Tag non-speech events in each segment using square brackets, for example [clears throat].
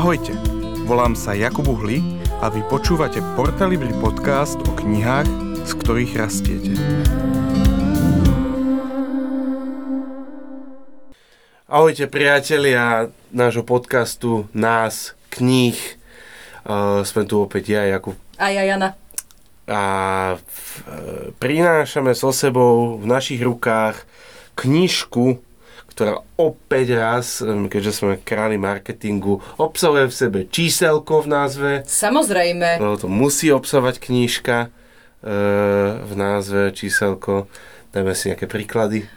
Ahojte, volám sa Jakub Uhli a vy počúvate Portalibri podcast o knihách, z ktorých rastiete. Ahojte priatelia nášho podcastu Nás, kníh. Uh, sme tu opäť ja, Jakub. A ja, Jana. A uh, prinášame so sebou v našich rukách knižku, ktorá opäť raz, um, keďže sme králi marketingu, obsahuje v sebe číselko v názve. Samozrejme. No, to musí obsahovať knižka uh, v názve číselko. Dajme si nejaké príklady.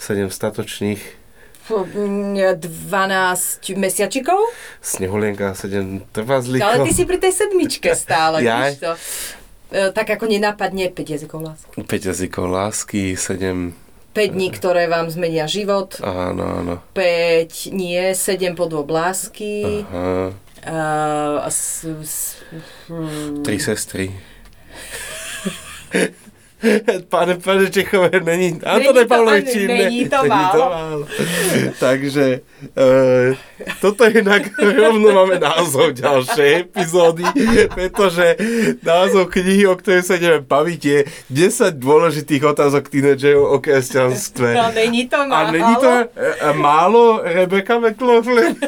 7 statočných. 12 mesiačikov? Snehulienka 7 trvazlíkov. Ale ty si pri tej sedmičke stále, [laughs] Ja? vidíš to? E, Tak ako nenápadne 5 jazykov lásky. 5 jazykov lásky, 7... 5 dní, ktoré vám zmenia život. Áno, áno. 5, nie, 7 podôb lásky. Aha. A, s, s, hm, Tri sestry. [laughs] [laughs] Pane, pane Čechové, není... Antone to- Pavloviči, ne- není to málo. Takže e, toto je inak, [laughs] rovno máme názov ďalšej epizódy, pretože názov knihy, o ktorej sa ideme baviť, je 10 dôležitých otázok tínedžerov o kresťanstve. No, není to A málo. není to e, e, málo, Rebecca McLaughlin? [laughs]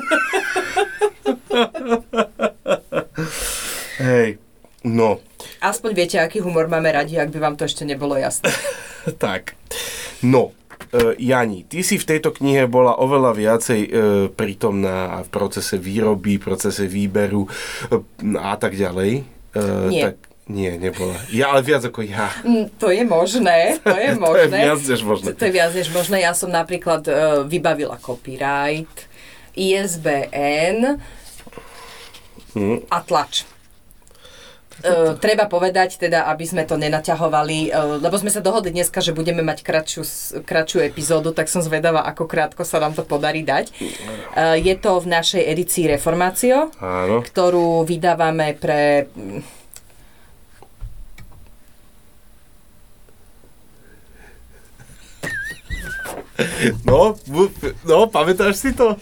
Hej, no, Aspoň viete, aký humor máme radi, ak by vám to ešte nebolo jasné. [laughs] tak. No, e, Jani, ty si v tejto knihe bola oveľa viacej e, prítomná v procese výroby, procese výberu e, a tak ďalej. E, Nie. Tak, nie, nebola. Ja, ale viac ako ja. Mm, To je možné, to je [laughs] To je možné. viac než možné. To, to je viac než možné. Ja som napríklad uh, vybavila copyright, ISBN Hm. a tlač. Uh, treba povedať teda, aby sme to nenaťahovali, uh, lebo sme sa dohodli dneska, že budeme mať kratšiu, kratšiu epizódu, tak som zvedavá, ako krátko sa nám to podarí dať. Uh, je to v našej edícii Reformácio, Áno. ktorú vydávame pre No, no, pamätáš si to?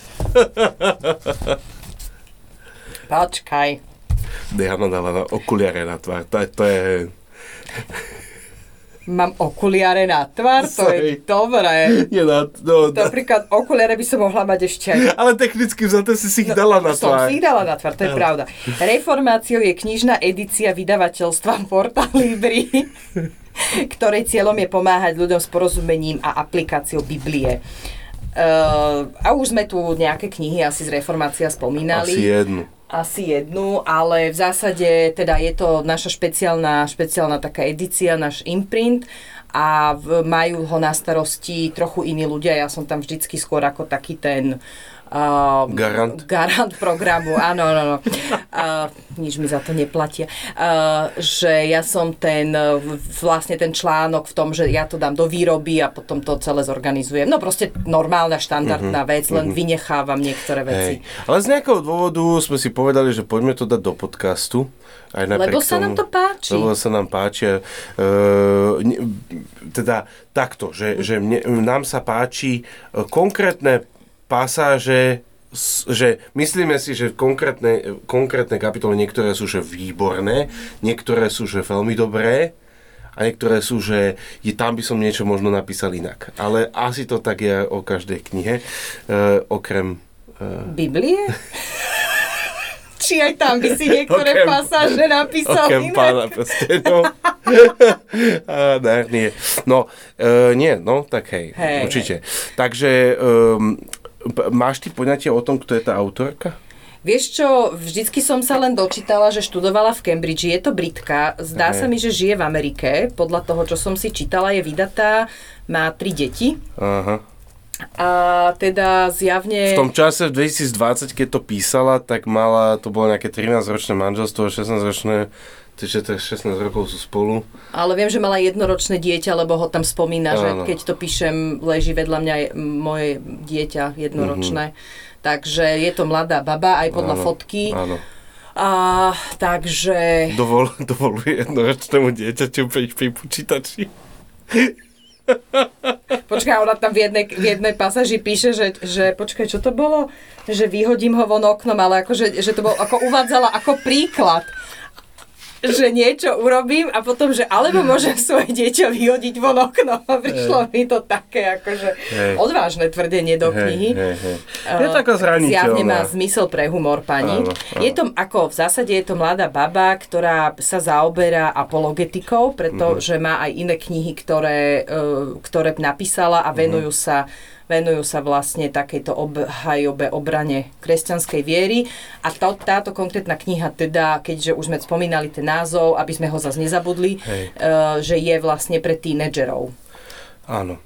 Počkaj. Diana dala na okuliare na tvár. To, to je... Mám okuliare na tvár, to Sorry. je dobré. Je na, no, no, Napríklad okuliare by som mohla mať ešte aj ale technicky vzaté si si ich dala na som tvár. si ich dala na tvár, to je pravda. Reformáciou je knižná edícia vydavateľstva Porta Libri, ktorej cieľom je pomáhať ľuďom s porozumením a aplikáciou Biblie. Uh, a už sme tu nejaké knihy asi z Reformácia spomínali. Asi jednu. Asi jednu, ale v zásade teda je to naša špeciálna, špeciálna taká edícia, náš imprint a v, majú ho na starosti trochu iní ľudia. Ja som tam vždycky skôr ako taký ten uh, Garant. garant programu, áno, áno, áno. Uh, nič mi za to neplatia. Uh, že ja som ten, uh, vlastne ten článok v tom, že ja to dám do výroby a potom to celé zorganizujem. No proste normálna, štandardná vec, len vynechávam niektoré veci. Hej. Ale z nejakého dôvodu sme si povedali, že poďme to dať do podcastu. Aj Lebo sa nám to páči. Lebo sa nám páči. Uh, teda takto, že, že mne, nám sa páči konkrétne pasáže že myslíme si, že konkrétne, konkrétne kapitoly niektoré sú že výborné, niektoré sú že veľmi dobré a niektoré sú, že je, tam by som niečo možno napísal inak. Ale asi to tak je o každej knihe, uh, okrem uh, Biblie? [laughs] Či aj tam by si niektoré Okrem- pasáže napísal Okrem inak? pána prstenov. [laughs] a Narnie. No, e, nie, no, tak hej, Hej, určite. Takže, um, p- máš ty poňatie o tom, kto je tá autorka? Vieš čo, vždycky som sa len dočítala, že študovala v Cambridge. Je to Britka. Zdá Hej. sa mi, že žije v Amerike. Podľa toho, čo som si čítala, je vydatá. Má tri deti. Aha. A teda zjavne... V tom čase, v 2020, keď to písala, tak mala, to bolo nejaké 13-ročné manželstvo, 16-ročné, čiže je 16 rokov sú spolu. Ale viem, že mala jednoročné dieťa, lebo ho tam spomína, že Áno. keď to píšem, leží vedľa mňa je moje dieťa jednoročné. Takže je to mladá baba, aj podľa. Áno, fotky. Áno. A, takže... Dovol, [laughs] dovoluje jednoročnému dieťaťu pri, pri počítači. [laughs] Počkaj, ona tam v jednej, v jednej pasáži píše, že, že počkaj, čo to bolo? Že vyhodím ho von oknom, ale akože, že to bolo, ako uvádzala ako príklad že niečo urobím a potom, že alebo môžem svoje dieťa vyhodiť von okno. A prišlo mi to také akože hey. odvážne tvrdenie do knihy. Hey, hey, hey. Je taká zraniteľná. Zjavne má zmysel pre humor pani. Áno, áno. Je to ako, v zásade je to mladá baba, ktorá sa zaoberá apologetikou, pretože mm-hmm. má aj iné knihy, ktoré, uh, ktoré napísala a venujú mm-hmm. sa venujú sa vlastne takejto obhajobe, obrane kresťanskej viery. A to, táto konkrétna kniha teda, keďže už sme spomínali ten názov, aby sme ho zase nezabudli, uh, že je vlastne pre tínedžerov. Áno.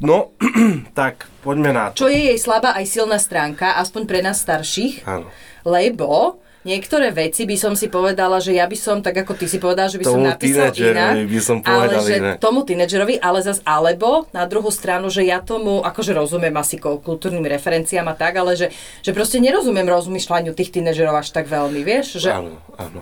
No, [clears throat] tak poďme na to. Čo je jej slabá aj silná stránka, aspoň pre nás starších. Áno. Lebo niektoré veci by som si povedala, že ja by som, tak ako ty si povedal, že by tomu som napísal inak. by som ale že inak. tomu tínedžerovi, ale zas alebo na druhú stranu, že ja tomu, akože rozumiem asi kultúrnym referenciám a tak, ale že, že proste nerozumiem rozmýšľaniu tých tínedžerov až tak veľmi, vieš? Že... Áno, áno.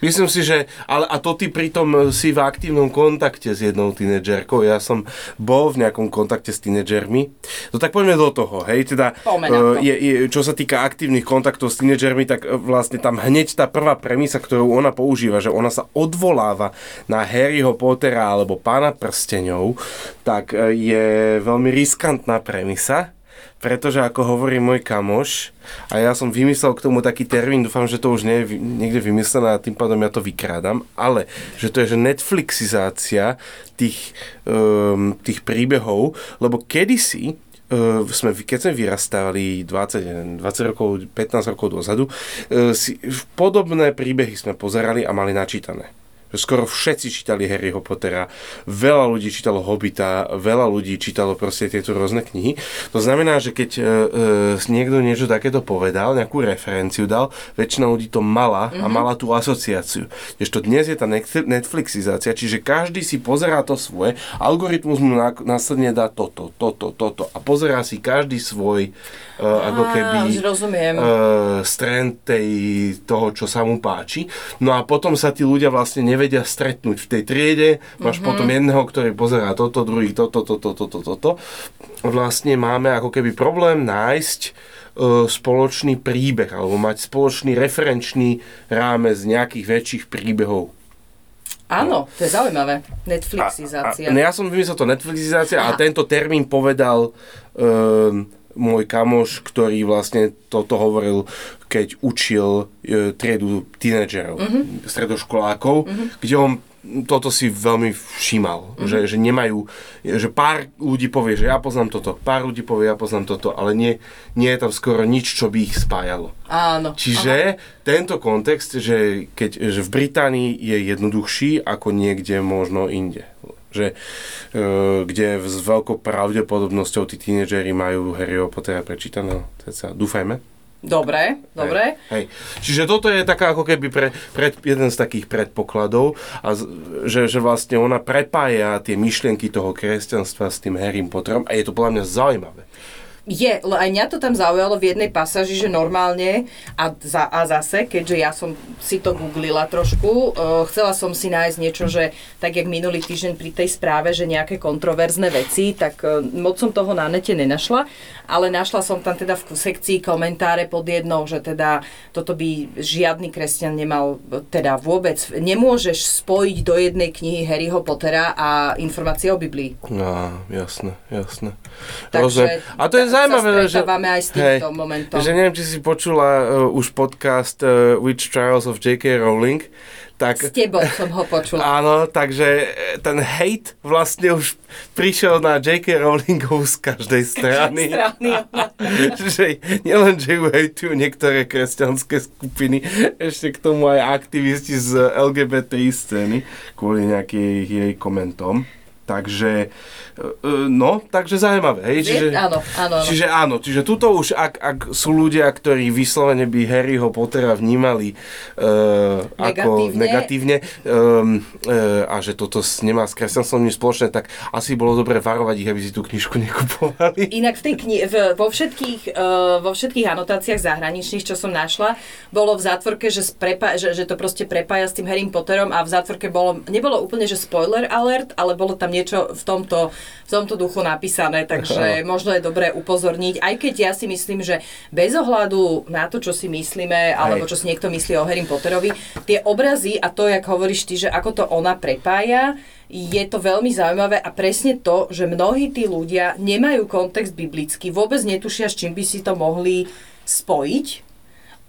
Myslím si, že, ale a to ty pritom e, si v aktívnom kontakte s jednou tínedžerkou, ja som bol v nejakom kontakte s tínedžermi, no tak poďme do toho, hej, teda, uh, je, je, čo sa týka aktívnych kontaktov s tínedžermi, tak e, vlastne tam hneď tá prvá premisa, ktorú ona používa, že ona sa odvoláva na Harryho Pottera alebo Pána prsteňov, tak je veľmi riskantná premisa, pretože ako hovorí môj kamoš, a ja som vymyslel k tomu taký termín, dúfam, že to už nie je niekde vymyslené a tým pádom ja to vykrádam, ale že to je že Netflixizácia tých, um, tých príbehov, lebo kedysi uh, sme, keď sme vyrastali 20, 20 rokov, 15 rokov dozadu, uh, si, podobné príbehy sme pozerali a mali načítané skoro všetci čítali Harryho Pottera, veľa ľudí čítalo Hobita, veľa ľudí čítalo proste tieto rôzne knihy. To znamená, že keď e, e, niekto niečo takéto povedal, nejakú referenciu dal, väčšina ľudí to mala a mhm. mala tú asociáciu. to dnes je tá Netflixizácia, čiže každý si pozerá to svoje, algoritmus mu následne dá toto, toto, toto a pozerá si každý svoj uh, ako keby uh, strand tej, toho, čo sa mu páči. No a potom sa tí ľudia vlastne nevedia stretnúť v tej triede. Máš mm-hmm. potom jedného, ktorý pozerá toto, druhý toto, toto, toto, toto. Vlastne máme ako keby problém nájsť uh, spoločný príbeh alebo mať spoločný referenčný rámec nejakých väčších príbehov. Áno, to je zaujímavé. Netflixizácia. A, a, ja som vymyslel to Netflixizácia Aha. a tento termín povedal um, môj kamoš, ktorý vlastne toto hovoril, keď učil e, triedu tínedžerov, mm-hmm. stredoškolákov, mm-hmm. kde on toto si veľmi všímal, mm-hmm. že, že nemajú, že pár ľudí povie, že ja poznám toto, pár ľudí povie, ja poznám toto, ale nie, nie je tam skoro nič, čo by ich spájalo. Áno. Čiže aha. tento kontext, že, keď, že v Británii je jednoduchší ako niekde možno inde že, e, kde s veľkou pravdepodobnosťou tí tínedžeri majú Harryho Pottera prečítaného. Teda dúfajme. Dobre, dobre. Hej, hej. Čiže toto je taká ako keby pre, pred, jeden z takých predpokladov, a z, že, že vlastne ona prepája tie myšlienky toho kresťanstva s tým Harrym Potterom a je to podľa mňa zaujímavé. Je, aj mňa to tam zaujalo v jednej pasáži, že normálne, a, za, a zase, keďže ja som si to googlila trošku, uh, chcela som si nájsť niečo, že tak jak minulý týždeň pri tej správe, že nejaké kontroverzné veci, tak uh, moc som toho na nete nenašla, ale našla som tam teda v sekcii komentáre pod jednou, že teda toto by žiadny kresťan nemal, teda vôbec, nemôžeš spojiť do jednej knihy Harryho Pottera a informácie o Biblii. No, jasné, jasné. Takže, a to je zaujímavé, že... aj s týmto hej, momentom. Že neviem, či si počula uh, už podcast uh, Witch Trials of J.K. Rowling. Tak, S tebou som ho počula. [laughs] Áno, takže e, ten hate vlastne už prišiel na J.K. Rowlingovú z každej strany. strany [laughs] že nielen, že ju hejtujú niektoré kresťanské skupiny, ešte k tomu aj aktivisti z LGBT scény kvôli nejakým jej komentom. Takže, e, e, no, takže zaujímavé. Hej? Čiže, áno, áno, áno. Čiže áno, čiže tuto už, ak, ak sú ľudia, ktorí vyslovene by Harryho Pottera vnímali uh, ako negatívne um, uh, a že toto nemá s kresťanstvom nič spoločné, tak asi bolo dobre varovať ich, aby si tú knižku [laughs] nekupovali. Inak v tej kni- v, vo, všetkých, uh, vo všetkých anotáciách zahraničných, čo som našla, bolo v zátvorke, že, sprepa- že, že to proste prepája s tým Harrym Potterom a v zátvorke bolo, nebolo úplne, že spoiler alert, ale bolo tam nie niečo v tomto, v tomto duchu napísané, takže možno je dobré upozorniť, aj keď ja si myslím, že bez ohľadu na to, čo si myslíme, alebo čo si niekto myslí o Harry Potterovi, tie obrazy a to, jak hovoríš ty, že ako to ona prepája, je to veľmi zaujímavé a presne to, že mnohí tí ľudia nemajú kontext biblický, vôbec netušia, s čím by si to mohli spojiť,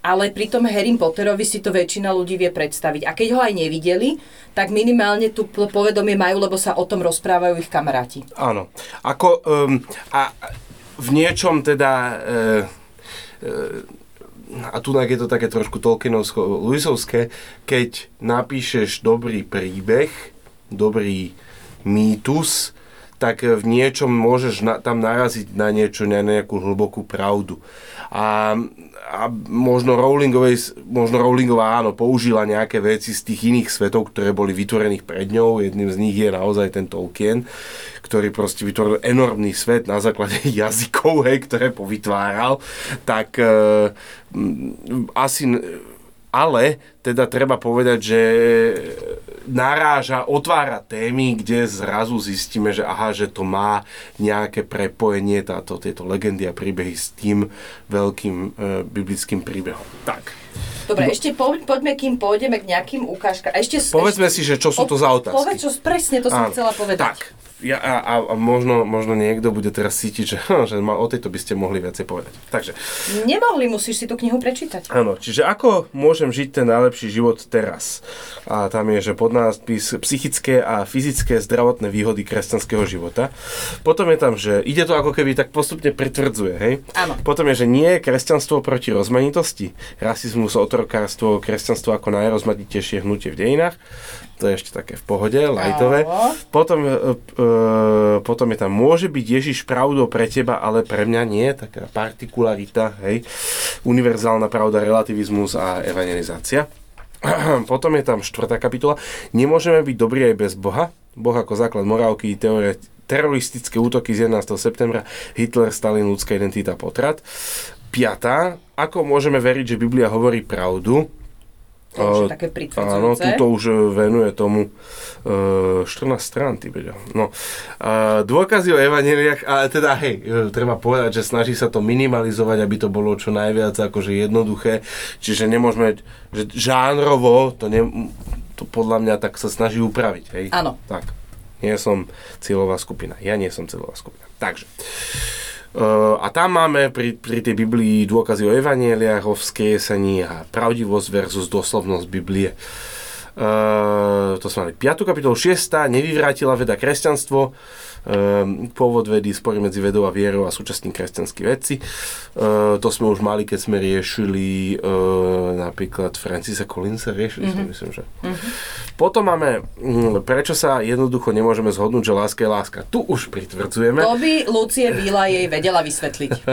ale pri tom Harry Potterovi si to väčšina ľudí vie predstaviť. A keď ho aj nevideli, tak minimálne tu povedomie majú, lebo sa o tom rozprávajú ich kamaráti. Áno. Ako, um, a v niečom teda... Uh, uh, a tu je to také trošku Tolkienovsko-Luisovské, keď napíšeš dobrý príbeh, dobrý mýtus, tak v niečom môžeš na, tam naraziť na niečo, na nejakú hlbokú pravdu. A a možno, Rowlingovej, možno Rowlingová áno, použila nejaké veci z tých iných svetov, ktoré boli vytvorených pred ňou. Jedným z nich je naozaj ten Tolkien, ktorý proste vytvoril enormný svet na základe [laughs] jazykov, hej, ktoré povytváral. Tak e, asi ale teda treba povedať, že naráža, otvára témy, kde zrazu zistíme, že aha, že to má nejaké prepojenie, táto, tieto legendy a príbehy s tým veľkým e, biblickým príbehom. Tak. Dobre, no. ešte po, poďme, kým pôjdeme k nejakým ukážkam. Ešte, Povedzme ešte, si, že čo sú to za otázky. Povedz, čo presne to som Áno. chcela povedať. Tak, ja, a, a možno, možno niekto bude teraz cítiť, že, že ma, o tejto by ste mohli viacej povedať. Takže. Nemohli, musíš si tú knihu prečítať. Áno, čiže ako môžem žiť ten najlepší život teraz? A tam je, že podnápis psychické a fyzické zdravotné výhody kresťanského života. Potom je tam, že ide to ako keby tak postupne pritvrdzuje, hej? Áno. Potom je, že nie je kresťanstvo proti rozmanitosti, rasizmus, otrokárstvo, kresťanstvo ako najrozmanitejšie hnutie v dejinách to je ešte také v pohode, lajtové. Potom, e, e, potom je tam, môže byť Ježiš pravdou pre teba, ale pre mňa nie, taká partikularita, hej, univerzálna pravda, relativizmus a evangelizácia. [clears throat] Potom je tam štvrtá kapitola. Nemôžeme byť dobrí aj bez Boha. Boh ako základ morálky, teórie, teroristické útoky z 11. septembra, Hitler, Stalin, ľudská identita, potrat. Piatá, ako môžeme veriť, že Biblia hovorí pravdu? To už je také Áno, tuto už e, venuje tomu uh, 14 strán, ty beďo. No, uh, dôkazy o evaneliách, ale teda hej, e, treba povedať, že snaží sa to minimalizovať, aby to bolo čo najviac akože jednoduché, čiže nemôžeme, že žánrovo to, ne, to podľa mňa tak sa snaží upraviť, hej? Áno. Tak, nie som cieľová skupina, ja nie som cieľová skupina. Takže, a tam máme pri, pri tej Biblii dôkazy o evaneliách, o vzkriesaní a pravdivosť versus doslovnosť Biblie. Uh, to sme mali 5. kapitolu 6. Nevyvrátila veda kresťanstvo. Ehm, pôvod vedy, spory medzi vedou a vierou a súčasní kresťanskí vedci. Ehm, to sme už mali, keď sme riešili napríklad Francisa Collinsa, riešili mm-hmm. sme, myslím, že. Mm-hmm. Potom máme, hm, prečo sa jednoducho nemôžeme zhodnúť, že láska je láska. Tu už pritvrdzujeme. To by Lucie Vila jej vedela vysvetliť.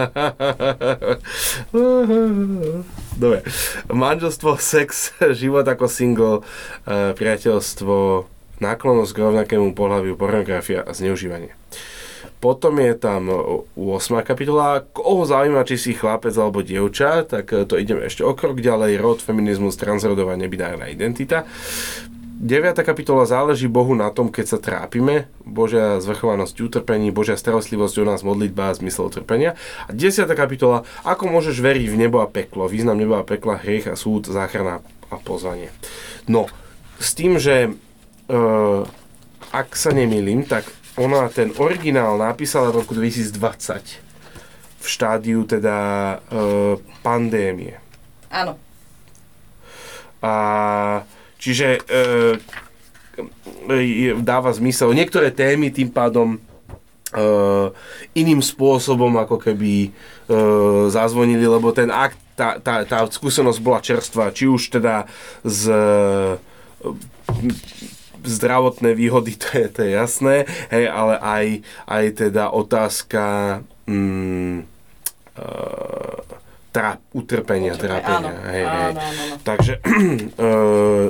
[laughs] Dobre. Manželstvo, sex, [laughs] život ako single, priateľstvo, náklonnosť k rovnakému pohľaviu, pornografia a zneužívanie. Potom je tam 8. kapitola, koho zaujíma, či si chlapec alebo dievča, tak e, to ideme ešte o krok ďalej, rod, feminizmus, transrodová, nebinárna identita. 9. kapitola záleží Bohu na tom, keď sa trápime, Božia zvrchovanosť utrpení, Božia starostlivosť o nás, modlitba a zmysel utrpenia. A 10. kapitola, ako môžeš veriť v nebo a peklo, význam neba a pekla, hriech a súd, záchrana a pozvanie. No, s tým, že uh, ak sa nemýlim, tak ona ten originál napísala v roku 2020 v štádiu teda uh, pandémie. Áno. A čiže uh, dáva zmysel. Niektoré témy tým pádom uh, iným spôsobom ako keby uh, zazvonili, lebo ten akt, tá, tá, tá skúsenosť bola čerstvá, či už teda z uh, zdravotné výhody, [laughs] to je, to je jasné, hej, ale aj, aj teda otázka mm, uh, tra, utrpenia, Utrpenia, trápenia. Áno, hej, áno, hej. Áno, áno. Takže uh,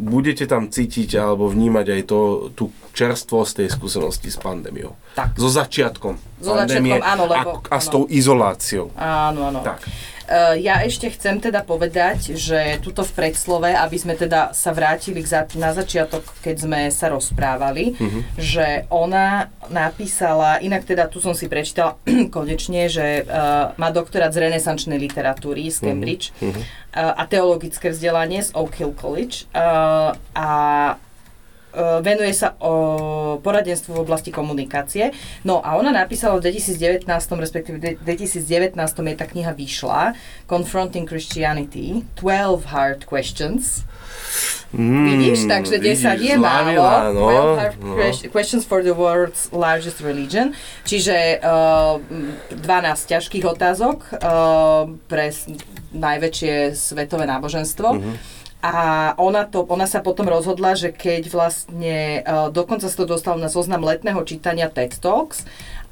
[clears throat] budete tam cítiť alebo vnímať aj to, tú čerstvosť tej skúsenosti s pandémiou. Tak. So začiatkom so pandémie začiatkom, áno, lebo, a, a s tou izoláciou. Áno, áno. Tak. Uh, ja ešte chcem teda povedať, že tuto v predslove, aby sme teda sa vrátili na začiatok, keď sme sa rozprávali, uh-huh. že ona napísala, inak teda tu som si prečítala [clears throat] konečne, že uh, má doktorát z renesančnej literatúry z Cambridge uh-huh. uh, a teologické vzdelanie z Oak Hill College a venuje sa o poradenstvu v oblasti komunikácie. No a ona napísala v 2019, respektíve v 2019 je tá kniha vyšla, Confronting Christianity, 12 Hard Questions. Mm, Vidíš, takže 10 je málo. No, 12 hard no. questions for the world's largest religion. Čiže uh, e, 12 ťažkých otázok uh, pre najväčšie svetové náboženstvo. Mm-hmm a ona, to, ona sa potom rozhodla, že keď vlastne, uh, dokonca sa to dostalo na zoznam letného čítania TED Talks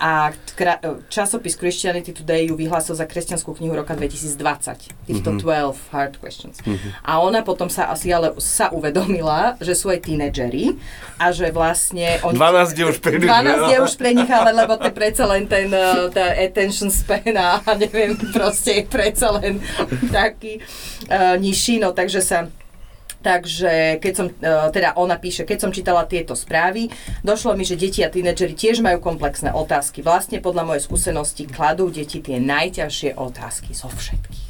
a e, časopis Christianity Today ju vyhlásil za kresťanskú knihu roka 2020, týchto mm-hmm. 12 hard questions. Mm-hmm. A ona potom sa asi ale sa uvedomila, že sú aj tínedžeri a že vlastne... Oni, 12 je už pre nich. 12 je už pre nich, ale lebo to je predsa len ten uh, tá attention span a [laughs] neviem, proste je predsa len [laughs] taký uh, nižší, no takže sa Takže keď som, e, teda ona píše, keď som čítala tieto správy, došlo mi, že deti a tínedžeri tiež majú komplexné otázky. Vlastne podľa mojej skúsenosti kladú deti tie najťažšie otázky zo všetkých.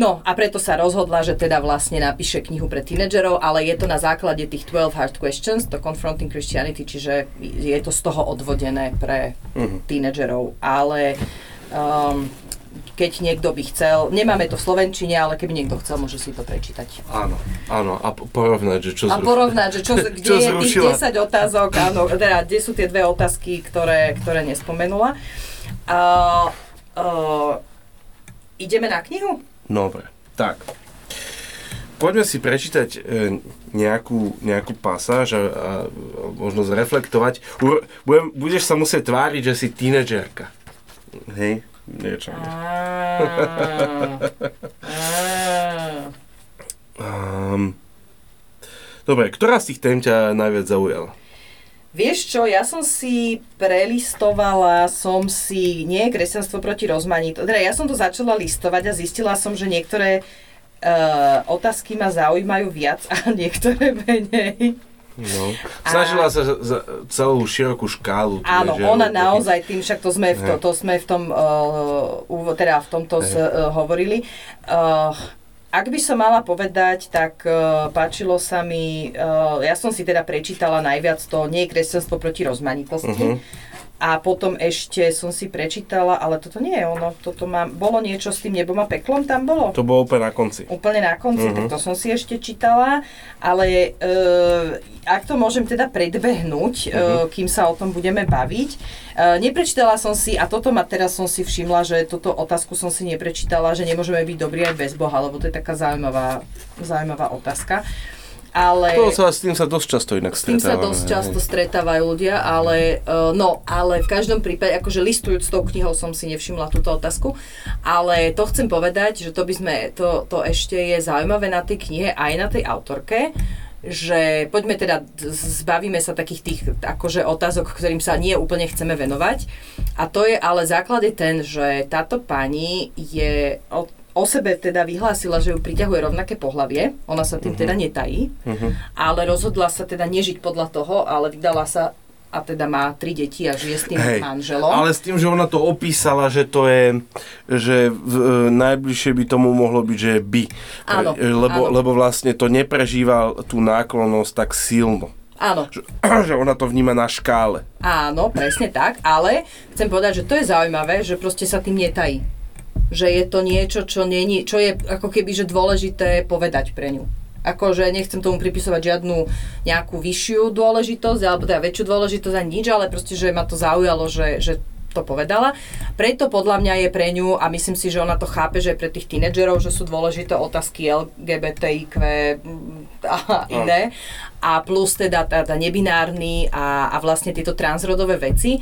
No a preto sa rozhodla, že teda vlastne napíše knihu pre tínedžerov, ale je to na základe tých 12 hard questions, to Confronting Christianity, čiže je to z toho odvodené pre uh-huh. tínedžerov. Ale um, keď niekto by chcel, nemáme to v Slovenčine, ale keby niekto chcel, môže si to prečítať. Áno, áno, a porovnať, že čo A porovnať, že čo, [laughs] kde čo je tých 10 otázok, áno, teda, kde sú tie dve otázky, ktoré, ktoré nespomenula. Uh, uh, ideme na knihu? Dobre, tak. Poďme si prečítať e, nejakú, nejakú pasáž a, a možno zreflektovať. U, budem, budeš sa musieť tváriť, že si tínedžerka. Hej? Niečo. um, [laughs] dobre, ktorá z tých tém ťa najviac zaujala? Vieš čo, ja som si prelistovala, som si, nie kresťanstvo proti rozmanitosti, teda ja som to začala listovať a zistila som, že niektoré uh, otázky ma zaujímajú viac a [laughs] niektoré menej. No. Snažila a... sa za celú širokú škálu. Áno, že ona naozaj tým, však to sme v, to, to sme v tom, uh, teda v tomto z, uh, hovorili. Uh, ak by som mala povedať, tak uh, páčilo sa mi, uh, ja som si teda prečítala najviac to Nie je kresťanstvo proti rozmanitosti. Uh-huh a potom ešte som si prečítala, ale toto nie je ono, toto má, bolo niečo s tým nebom a peklom tam bolo? To bolo úplne na konci. Úplne na konci, uh-huh. tak to som si ešte čítala, ale uh, ak to môžem teda predbehnúť, uh-huh. uh, kým sa o tom budeme baviť, uh, neprečítala som si, a toto ma teraz som si všimla, že túto otázku som si neprečítala, že nemôžeme byť dobrí aj bez Boha, lebo to je taká zaujímavá, zaujímavá otázka. Ale, to sa, s tým sa dosť často inak stretávajú. S tým sa dosť často stretávajú ľudia, ale, uh, no, ale v každom prípade, akože listujúc tou knihou som si nevšimla túto otázku, ale to chcem povedať, že to by sme, to, to ešte je zaujímavé na tej knihe aj na tej autorke, že poďme teda, zbavíme sa takých tých akože otázok, ktorým sa nie úplne chceme venovať. A to je ale základ je ten, že táto pani je od o sebe teda vyhlásila, že ju priťahuje rovnaké pohlavie, ona sa tým uh-huh. teda netají, uh-huh. ale rozhodla sa teda nežiť podľa toho, ale vydala sa a teda má tri deti a žije s tým Hej, manželom. Ale s tým, že ona to opísala, že to je, že v, e, najbližšie by tomu mohlo byť, že by. Áno, e, lebo, áno. lebo vlastne to neprežíva tú náklonnosť tak silno. Áno. Že, [clears throat] že ona to vníma na škále. Áno, presne tak, ale chcem povedať, že to je zaujímavé, že proste sa tým netají že je to niečo, čo, nie, čo je ako keby že dôležité povedať pre ňu. Akože nechcem tomu pripisovať žiadnu nejakú vyššiu dôležitosť, alebo teda väčšiu dôležitosť ani nič, ale proste, že ma to zaujalo, že, že to povedala. Preto podľa mňa je pre ňu, a myslím si, že ona to chápe, že pre tých tínedžerov, že sú dôležité otázky LGBTIQ a iné. A plus teda, teda nebinárny a, a vlastne tieto transrodové veci.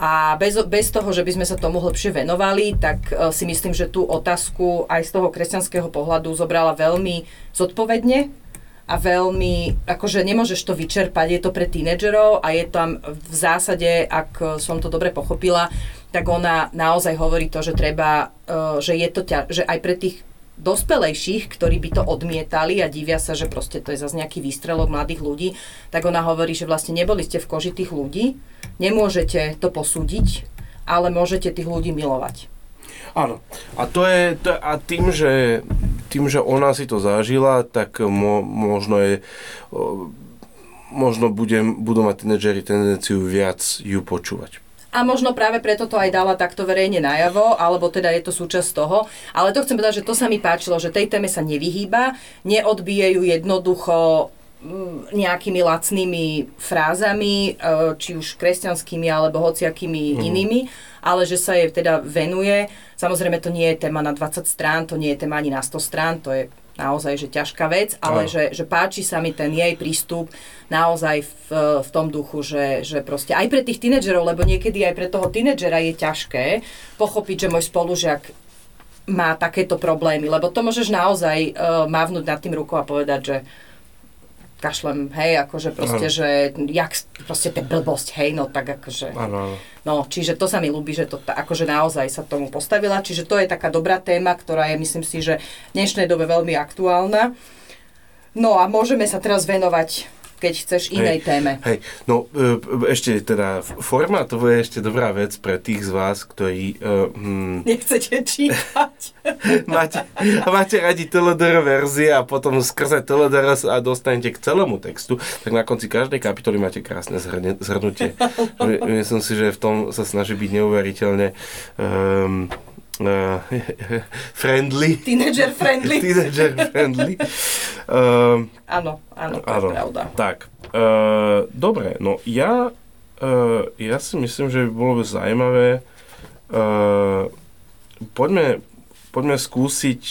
A bez, bez toho, že by sme sa tomu hlbšie venovali, tak uh, si myslím, že tú otázku aj z toho kresťanského pohľadu zobrala veľmi zodpovedne a veľmi, akože nemôžeš to vyčerpať, je to pre tínedžerov a je tam v zásade, ak som to dobre pochopila, tak ona naozaj hovorí to, že treba, uh, že je to ťa, že aj pre tých dospelejších, ktorí by to odmietali a divia sa, že proste to je zase nejaký výstrelok mladých ľudí, tak ona hovorí, že vlastne neboli ste v koži tých ľudí, nemôžete to posúdiť, ale môžete tých ľudí milovať. Áno. A to je, to, a tým, že, tým, že ona si to zažila, tak mo, možno je, možno budem, budú mať tínedžeri tendenciu viac ju počúvať. A možno práve preto to aj dala takto verejne najavo, alebo teda je to súčasť toho. Ale to chcem povedať, že to sa mi páčilo, že tej téme sa nevyhýba, neodbijejú jednoducho mm, nejakými lacnými frázami, e, či už kresťanskými alebo hociakými mm. inými, ale že sa jej teda venuje. Samozrejme, to nie je téma na 20 strán, to nie je téma ani na 100 strán, to je naozaj že ťažká vec, ale že, že páči sa mi ten jej prístup naozaj v, v tom duchu, že, že proste aj pre tých tínedžerov, lebo niekedy aj pre toho tínedžera je ťažké pochopiť, že môj spolužiak má takéto problémy, lebo to môžeš naozaj uh, mávnuť nad tým rukou a povedať, že kašlem, hej, akože proste, ano. že jak, proste to blbosť, hej, no tak akože. Ano. No, čiže to sa mi ľúbi, že to akože naozaj sa tomu postavila, čiže to je taká dobrá téma, ktorá je, myslím si, že v dnešnej dobe veľmi aktuálna. No a môžeme sa teraz venovať keď chceš inej hej, téme. Hej, no e, ešte teda formát, to je ešte dobrá vec pre tých z vás, ktorí... Uh, hmm, [laughs] Nechcete čítať. [laughs] máte, máte radi Teledor verzie a potom skrze Teledor a dostanete k celému textu, tak na konci každej kapitoly máte krásne zhrnutie. [laughs] Myslím si, že v tom sa snaží byť neuveriteľne um, uh, friendly. Teenager friendly. [laughs] Teenager friendly. Uh, áno, áno, to áno. je pravda. Tak, uh, dobre, no ja, uh, ja si myslím, že by bolo zaujímavé uh, poďme, poďme skúsiť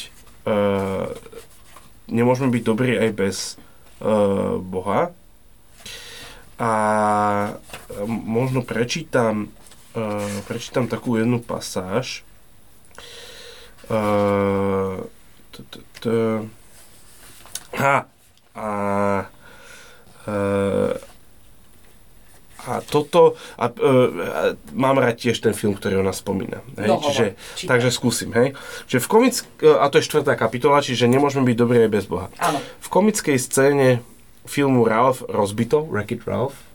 uh, nemôžeme byť dobrí aj bez uh, Boha a možno prečítam uh, prečítam takú jednu pasáž A, uh, a toto, a, uh, mám rád tiež ten film, ktorý ona spomína. Hej? No, čiže, takže skúsim, hej. Čiže v komick, a to je štvrtá kapitola, čiže nemôžeme byť dobrí aj bez Boha. Áno. V komickej scéne filmu Ralph Rozbito, Wreck-It Ralph,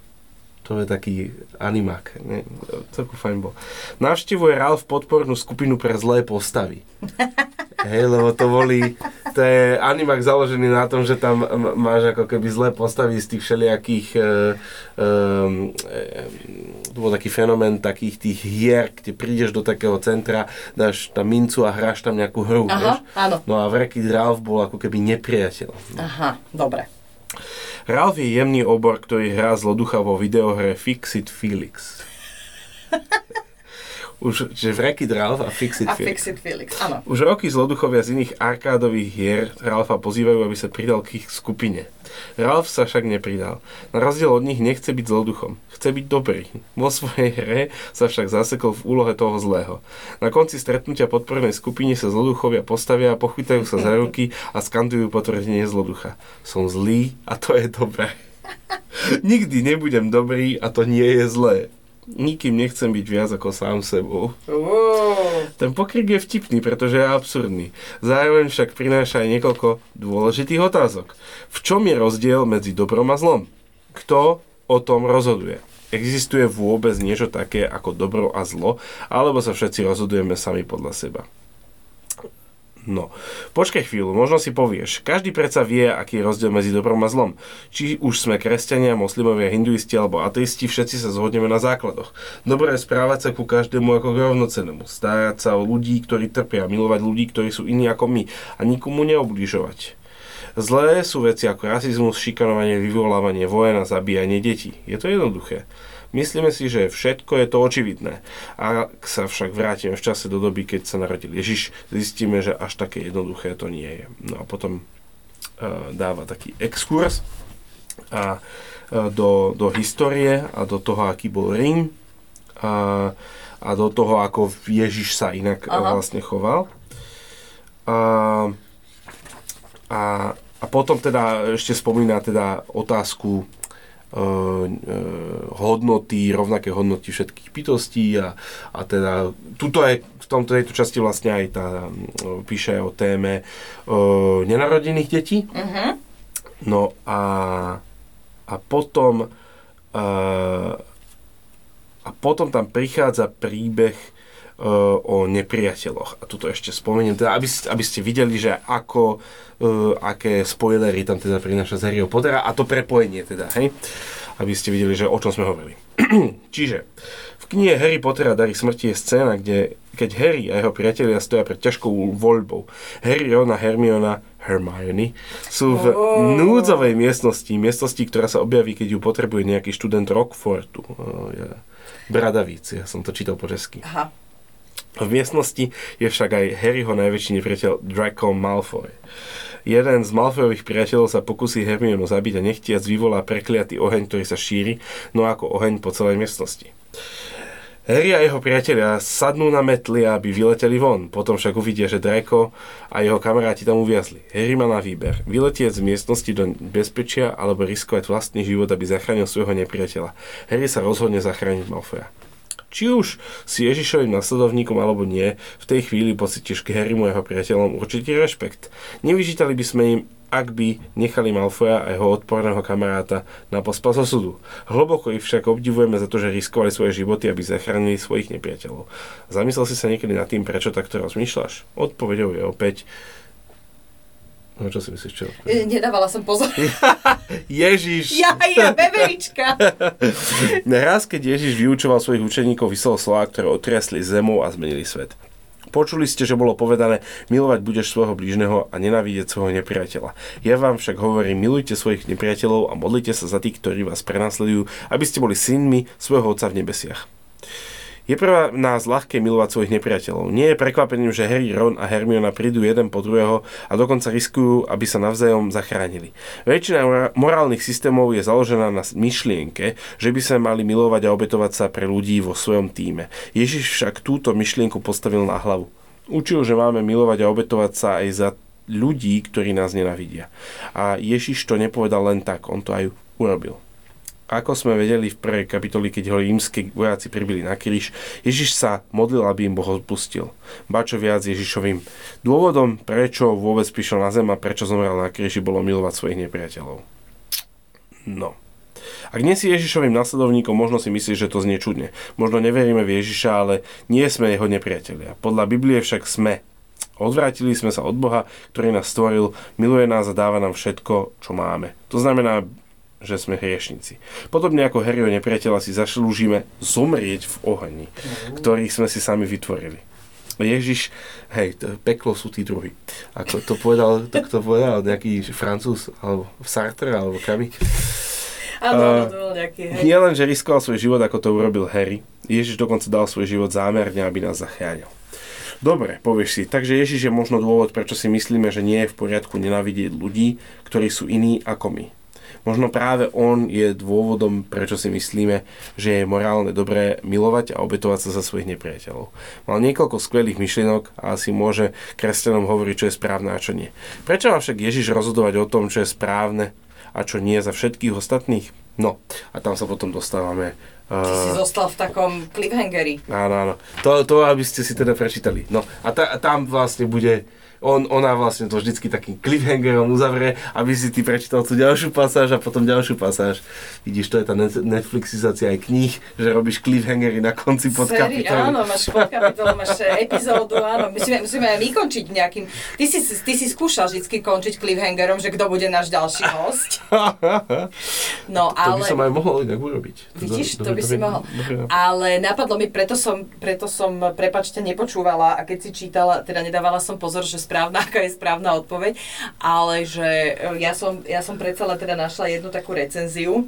to je taký animák. Ne, celku fajn bol. Navštevuje Ralph podpornú skupinu pre zlé postavy. [laughs] Hej, lebo to boli, to je animák založený na tom, že tam máš ako keby zlé postavy z tých všelijakých, e, e, e, to bol taký fenomén takých tých hier, kde prídeš do takého centra, dáš tam mincu a hráš tam nejakú hru. Aha, vieš? áno. No a Wreck Ralph bol ako keby nepriateľ. Aha, dobre. Ralph je jemný obor, ktorý hrá zloducha vo videohre Fixit Felix. [laughs] Už, že Wreck-It Ralph a Fixit a Felix. Fixit Felix, áno. Už roky zloduchovia z iných arkádových hier Ralfa pozývajú, aby sa pridal k ich skupine. Ralph sa však nepridal. Na rozdiel od nich nechce byť zloduchom. Chce byť dobrý. Vo svojej hre sa však zasekol v úlohe toho zlého. Na konci stretnutia podpornej skupiny sa zloduchovia postavia, pochytajú sa za ruky a skandujú potvrdenie zloducha. Som zlý a to je dobré. [laughs] Nikdy nebudem dobrý a to nie je zlé nikým nechcem byť viac ako sám sebou. Wow. Ten pokrik je vtipný, pretože je absurdný. Zároveň však prináša aj niekoľko dôležitých otázok. V čom je rozdiel medzi dobrom a zlom? Kto o tom rozhoduje? Existuje vôbec niečo také ako dobro a zlo, alebo sa všetci rozhodujeme sami podľa seba? No, počkaj chvíľu, možno si povieš, každý predsa vie, aký je rozdiel medzi dobrom a zlom. Či už sme kresťania, moslimovia, hinduisti alebo ateisti, všetci sa zhodneme na základoch. Dobré je správať sa ku každému ako k rovnocenému, starať sa o ľudí, ktorí trpia, milovať ľudí, ktorí sú iní ako my a nikomu neobližovať. Zlé sú veci ako rasizmus, šikanovanie, vyvolávanie vojen a zabíjanie detí. Je to jednoduché. Myslíme si, že všetko je to očividné. Ak sa však vrátime v čase do doby, keď sa narodil Ježiš, zistíme, že až také jednoduché to nie je. No a potom uh, dáva taký exkurs a, uh, do, do histórie a do toho, aký bol Rím a, a do toho, ako Ježiš sa inak Aha. vlastne choval. A, a, a potom teda ešte spomína teda otázku hodnoty, rovnaké hodnoty všetkých bytostí a, a teda tuto je v tomto tejto časti vlastne aj tá píše o téme uh, nenarodených detí. Uh-huh. No a, a potom uh, a potom tam prichádza príbeh o nepriateľoch. A tuto ešte spomeniem, teda, aby, aby ste videli, že ako, uh, aké spoilery tam teda prináša z Harryho Pottera a to prepojenie teda, hej? Aby ste videli, že o čom sme hovorili. [clears throat] Čiže v knihe Harry Pottera Dary smrti je scéna, kde keď Harry a jeho priatelia stoja pred ťažkou voľbou. Harry, Ron a Hermiona Hermione sú v oh. núdzovej miestnosti, miestnosti, ktorá sa objaví, keď ju potrebuje nejaký študent Rockfortu. Oh, ja. Bradavíc, ja som to čítal po česky. Aha. V miestnosti je však aj Harryho najväčší nepriateľ Draco Malfoy. Jeden z Malfoyových priateľov sa pokusí Hermionu zabiť a nechtiac vyvolá prekliatý oheň, ktorý sa šíri, no ako oheň po celej miestnosti. Harry a jeho priatelia sadnú na metly, aby vyleteli von. Potom však uvidia, že Draco a jeho kamaráti tam uviazli. Harry má na výber. Vyletieť z miestnosti do bezpečia alebo riskovať vlastný život, aby zachránil svojho nepriateľa. Harry sa rozhodne zachrániť Malfoya či už si Ježišovým nasledovníkom alebo nie, v tej chvíli pocítiš k Harrymu jeho priateľom určitý rešpekt. Nevyžítali by sme im, ak by nechali Malfoja a jeho odporného kamaráta na pospas osudu. Hlboko ich však obdivujeme za to, že riskovali svoje životy, aby zachránili svojich nepriateľov. Zamyslel si sa niekedy nad tým, prečo takto rozmýšľaš? Odpovedou je opäť, No čo si myslíš, čo? E, nedávala som pozor. [laughs] Ježiš. Ja, ja, beberička. [laughs] Raz, keď Ježiš vyučoval svojich učeníkov, vysel slova, ktoré otriasli zemou a zmenili svet. Počuli ste, že bolo povedané, milovať budeš svojho blížneho a nenávidieť svojho nepriateľa. Ja vám však hovorím, milujte svojich nepriateľov a modlite sa za tých, ktorí vás prenasledujú, aby ste boli synmi svojho Otca v nebesiach. Je pre nás ľahké milovať svojich nepriateľov. Nie je prekvapením, že Harry, Ron a Hermiona prídu jeden po druhého a dokonca riskujú, aby sa navzájom zachránili. Väčšina morálnych systémov je založená na myšlienke, že by sa mali milovať a obetovať sa pre ľudí vo svojom týme. Ježiš však túto myšlienku postavil na hlavu. Učil, že máme milovať a obetovať sa aj za ľudí, ktorí nás nenavidia. A Ježiš to nepovedal len tak, on to aj urobil. Ako sme vedeli v prvej kapitoli, keď ho rímske vojaci pribili na kríž, Ježiš sa modlil, aby im Boh odpustil. Ba čo viac Ježišovým dôvodom, prečo vôbec prišiel na zem a prečo zomrel na kríži, bolo milovať svojich nepriateľov. No. Ak nie si Ježišovým nasledovníkom, možno si myslíš, že to znie čudne. Možno neveríme v Ježiša, ale nie sme jeho nepriatelia. Podľa Biblie však sme. Odvrátili sme sa od Boha, ktorý nás stvoril, miluje nás a dáva nám všetko, čo máme. To znamená, že sme hriešnici. Podobne ako Harryho nepriateľa si zaslúžime zomrieť v ohni, ktorých sme si sami vytvorili. Ježiš, hej, to, peklo sú tí druhy. Ako to povedal, to kto povedal, nejaký francúz, alebo Sartre, alebo kami. Áno, to bol nejaký, hej. Nie len, že riskoval svoj život, ako to urobil Harry, Ježiš dokonca dal svoj život zámerne, aby nás zachránil. Dobre, povieš si, takže Ježiš je možno dôvod, prečo si myslíme, že nie je v poriadku nenávidieť ľudí, ktorí sú iní ako my. Možno práve on je dôvodom, prečo si myslíme, že je morálne dobré milovať a obetovať sa za svojich nepriateľov. Mal niekoľko skvelých myšlienok a asi môže kresťanom hovoriť, čo je správne a čo nie. Prečo má však Ježiš rozhodovať o tom, čo je správne a čo nie za všetkých ostatných? No, a tam sa potom dostávame Ty si zostal v takom cliffhangeri. Áno, áno. To, to, aby ste si teda prečítali. No a ta, tam vlastne bude on, ona vlastne to vždycky takým cliffhangerom uzavrie, aby si ty prečítal tú ďalšiu pasáž a potom ďalšiu pasáž. Vidíš, to je tá Netflixizácia aj kníh, že robíš cliffhangery na konci podkapitoly. Áno, máš podkapitolu, máš epizódu, áno. Musíme, musíme aj vykončiť nejakým... Ty si, ty si skúšal vždycky končiť cliffhangerom, že kto bude náš ďalší host. [laughs] No, to, ale... To by som aj mohol inak urobiť. Vidíš, to, to by si mohol. Ale napadlo mi, preto som, preto som, prepačte, nepočúvala a keď si čítala, teda nedávala som pozor, že správna, [laughs] aká je správna odpoveď, ale že e, ja som, ja som predsa len teda našla jednu takú recenziu,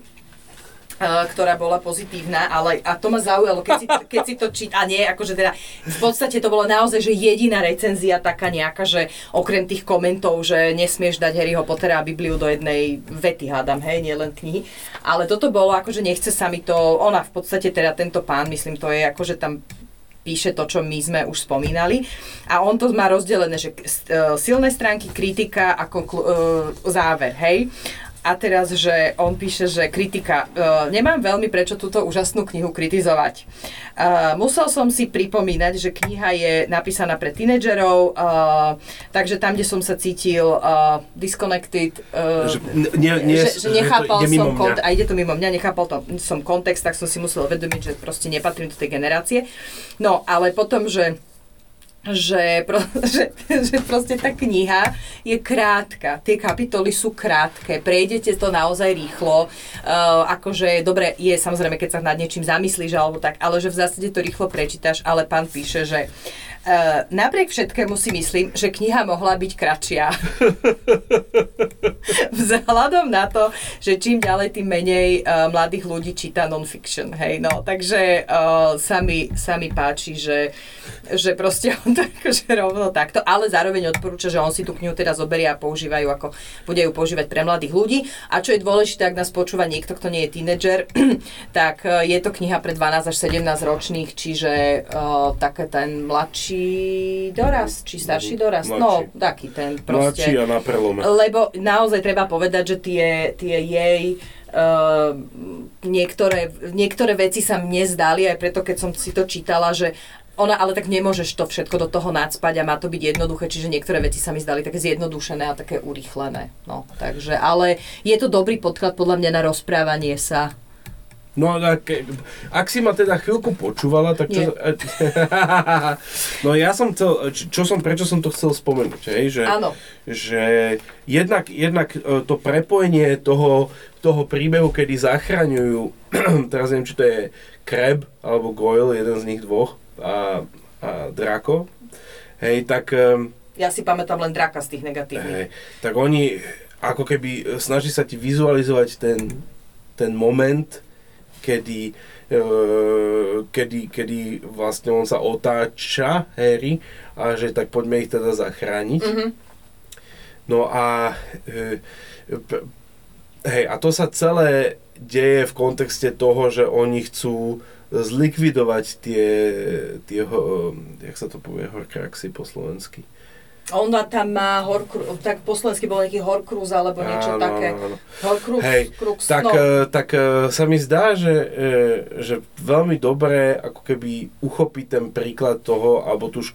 e, ktorá bola pozitívna, ale a to ma zaujalo, keď si, [laughs] keď si to číta, a nie, akože teda v podstate to bolo naozaj, že jediná recenzia taká nejaká, že okrem tých komentov, že nesmieš dať Harryho Pottera a Bibliu do jednej vety, hádam, hej, nielen knihy, ale toto bolo akože nechce sa mi to, ona v podstate teda tento pán, myslím, to je akože tam píše to, čo my sme už spomínali. A on to má rozdelené, že e, silné stránky, kritika a konklu- e, záver, hej. A teraz, že on píše, že kritika. Uh, nemám veľmi prečo túto úžasnú knihu kritizovať. Uh, musel som si pripomínať, že kniha je napísaná pre tínedžerov, uh, takže tam, kde som sa cítil uh, disconnected, uh, Že nie, nie, že, že nechápal mimo som kont- a ide to mimo mňa, nechápal to, som kontext, tak som si musel uvedomiť, že proste nepatrím do tej generácie. No, ale potom, že že, pro, [laughs] že, že proste tá kniha je krátka. Tie kapitoly sú krátke, prejdete to naozaj rýchlo. Uh, akože, dobre, je samozrejme, keď sa nad niečím zamyslíš alebo tak, ale že v zásade to rýchlo prečítaš, ale pán píše, že uh, napriek všetkému si myslím, že kniha mohla byť kratšia. [laughs] Vzhľadom na to, že čím ďalej, tým menej uh, mladých ľudí číta non-fiction, hej, no, takže uh, sa, mi, sa mi páči, že, že proste on to [laughs] akože rovno takto, ale zároveň odporúča, že on si tú knihu teda zoberie a používajú ako, bude ju používať pre mladých ľudí. A čo je dôležité, ak nás počúva niekto, kto nie je tínedžer, [clears throat] tak je to kniha pre 12 až 17 ročných, čiže uh, také ten mladší dorast, či starší dorast, no, Mladší. taký ten Mladší proste. a na prelome. Lebo naozaj treba povedať, že tie, tie jej uh, niektoré, niektoré veci sa mne zdali, aj preto, keď som si to čítala, že ona, ale tak nemôžeš to všetko do toho nadspať a má to byť jednoduché, čiže niektoré veci sa mi zdali také zjednodušené a také urýchlené. No, takže, ale je to dobrý podklad podľa mňa na rozprávanie sa. No ak, ak si ma teda chvíľku počúvala, tak čo... [laughs] no ja som chcel, čo som, prečo som to chcel spomenúť, hej, že, Áno. že jednak, jednak e, to prepojenie toho, toho príbehu, kedy zachraňujú, [clears throat] teraz neviem, či to je Kreb alebo Goyle, jeden z nich dvoch, a, a Draco, hej, tak... em, Ja si pamätám len draka z tých negatívnych. Hej, tak oni ako keby snaží sa ti vizualizovať ten, ten moment, kedy, e, kedy, kedy vlastne on sa otáča, Harry, a že tak poďme ich teda zachrániť. Mhm. No a e, p- hej, a to sa celé deje v kontexte toho, že oni chcú zlikvidovať tie, tie ho, jak sa to povie, horcruxy po slovensky. Ona tam má horkru, tak po slovensky bol nejaký horcruz alebo niečo Áno, také. áno. Horcrux, Hej, krux, Tak, no. tak e, sa mi zdá, že, e, že veľmi dobré ako keby uchopiť ten príklad toho, alebo tú,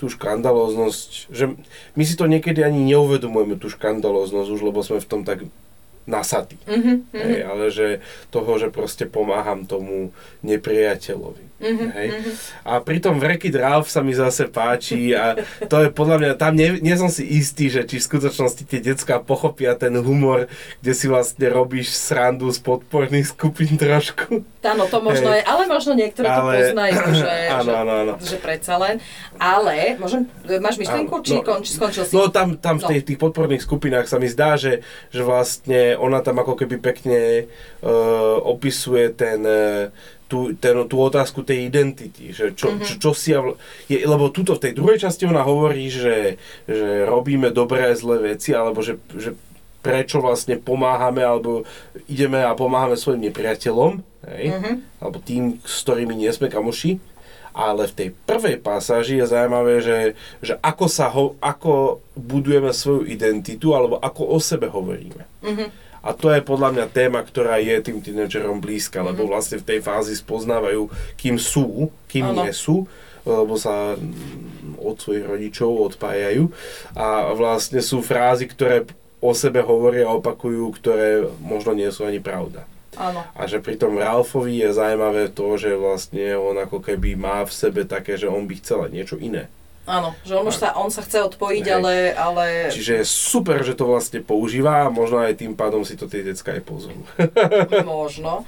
tú škandalóznosť, že my si to niekedy ani neuvedomujeme, tú škandalóznosť už, lebo sme v tom tak nasatí. Mhm, mhm. Hej, ale že toho, že proste pomáham tomu nepriateľovi. Mhm, Hej. mhm. A pritom Wreck-It Ralph sa mi zase páči a to je podľa mňa, tam nie, nie som si istý, že či v skutočnosti tie decká pochopia ten humor, kde si vlastne robíš srandu z podporných skupín trošku. Áno, to možno Hej. je, ale možno niektoré to Ale- poznajú, [clears throat] že, Áno, že, áno, áno. že predsa len. Ale, môžem, máš myšlienku, Áno, či no. konč, skončil si? No tam, tam v No. tých, tých podporných skupinách sa mi zdá, že, že vlastne ona tam ako keby pekne uh, opisuje ten, uh, tú, ten, tú otázku tej identity, že čo, Mhm. čo, čo si ja, je, lebo tuto v tej druhej časti ona hovorí, že, že robíme dobré a zlé veci, alebo že, že prečo vlastne pomáhame, alebo ideme a pomáhame svojim nepriateľom, hej? Mhm. alebo tým, s ktorými nie sme kamoši. Ale v tej prvej pasáži je zaujímavé, že, že ako, sa ho, ako budujeme svoju identitu, alebo ako o sebe hovoríme. Mhm. A to je podľa mňa téma, ktorá je tým tínedžerom blízka, lebo Mhm. vlastne v tej fázi spoznávajú, kým sú, kým Áno. nie sú, lebo sa mm, od svojich rodičov odpájajú. A vlastne sú frázy, ktoré o sebe hovoria a opakujú, ktoré možno nie sú ani pravda. Áno. A že pri tom Ralfovi je zaujímavé to, že vlastne on ako keby má v sebe také, že on by chcel niečo iné. Áno, že on, už sa, on sa chce odpojiť, Hej. ale, ale Čiže je super, že to vlastne používa a možno aj tým pádom si to tie decka aj pozrú. [laughs] možno.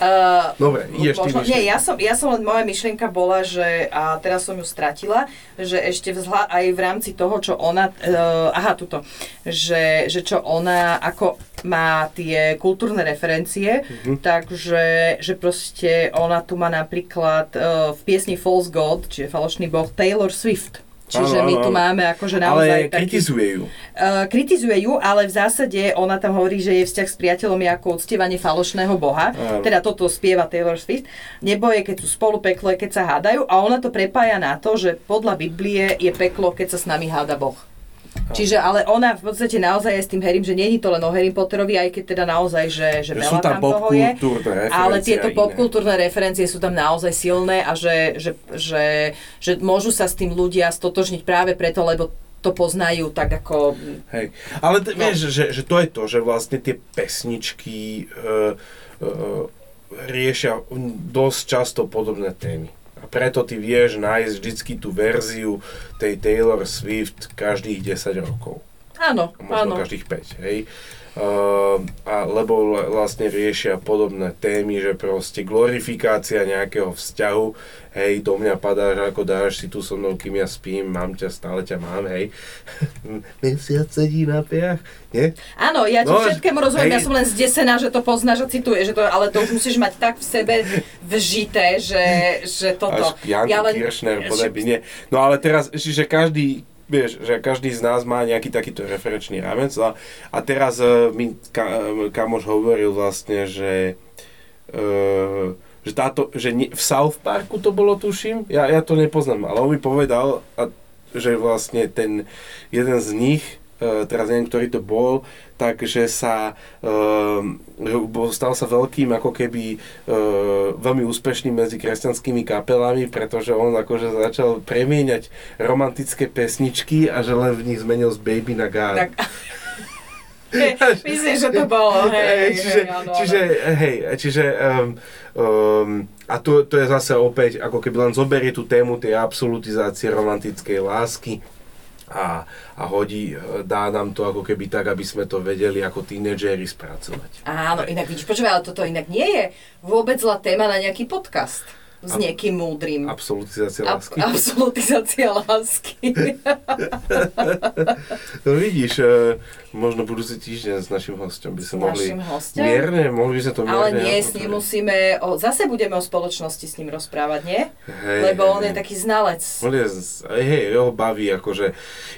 Uh, [laughs] Dobre, ideš ty Možno, myšlienku. nie, ja som, ja som len, moja myšlienka bola, že, a teraz som ju stratila, že ešte vzhľad, aj v rámci toho, čo ona, uh, aha, tuto, že, že čo ona, ako má tie kultúrne referencie, Mhm. takže, že proste ona tu má napríklad uh, v piesni False God, čiže falošný boh, Taylor Swift. Čiže Áno, my tu máme akože naozaj Ale taký... kritizuje ju. Uh, kritizuje ju, ale v zásade ona tam hovorí, že jej vzťah s priateľom je ako uctievanie falošného boha. Áno. Teda toto spieva Taylor Swift. Nebo je, keď sú spolu, peklo je, keď sa hádajú. A ona to prepája na to, že podľa Biblie je peklo, keď sa s nami háda Boh. Čiže, ale ona v podstate naozaj je s tým Harrym, že je to len o Harry Potterovi, aj keď teda naozaj, že, že, Že veľa sú tam tam toho je. Ale tieto popkultúrne referencie sú tam naozaj silné a že, že, že, že môžu sa s tým ľudia stotožniť práve preto, lebo to poznajú tak ako... Hej. Ale t- No. vieš, že, že to je to, že vlastne tie pesničky uh, uh, riešia dosť často podobné témy. A preto ty vieš nájsť vždycky tú verziu tej Taylor Swift každých 10 rokov. Áno, možno áno. každých 5, hej. Uh, a lebo le- vlastne riešia podobné témy, že proste glorifikácia nejakého vzťahu, hej, do mňa padáš ako dáš si tu so mnou, kým ja spím, mám ťa, stále ťa mám, hej. [laughs] Mesiac sedí na piach, nie? Áno, ja ti No, všetkému rozumiem, hej. ja som len zdesená, že to poznáš a cituješ, že to, ale to už musíš mať tak v sebe vžité, že, že toto. Až Janko ja len, Kiršner, že- bodaj by nie. No ale teraz, čiže každý, vieš, že každý z nás má nejaký takýto referenčný rámec a, a teraz uh, mi ka, eh, kamoš hovoril vlastne, že uh, že, táto, že nie, v South Parku to bolo, tuším, ja, ja to nepoznám, ale on mi povedal, a, že vlastne ten jeden z nich, uh, teraz neviem, ktorý to bol, takže sa bol- stal sa veľkým ako keby uh, veľmi úspešným medzi kresťanskými kapelami, pretože on akože začal premieňať romantické pesničky a že len v nich zmenil z Baby na God. Tak, [laughs] Myslím, že to bolo, hej, čiže, hej, áno, čiže, hej, čiže um, um, a to, to je zase opäť, ako keby len zoberie tú tému tej absolutizácie romantickej lásky a, a hodí, dá nám to ako keby tak, aby sme to vedeli ako tínedžeri spracovať. Áno, inak vidíš, počúvaj, ale toto inak nie je vôbec zlá téma na nejaký podcast s niekým múdrym. Absolutizácia Ab- lásky. absolutizácia lásky. [laughs] No vidíš, e, možno budúci týždeň s našim hostom by S sa mohli... hostom? Mierne, mohli by sme to mierne... Ale nie, s ním musíme, o, zase budeme o spoločnosti s ním rozprávať, nie? Hej, Lebo on je taký znalec. On je, hej, jeho baví, akože,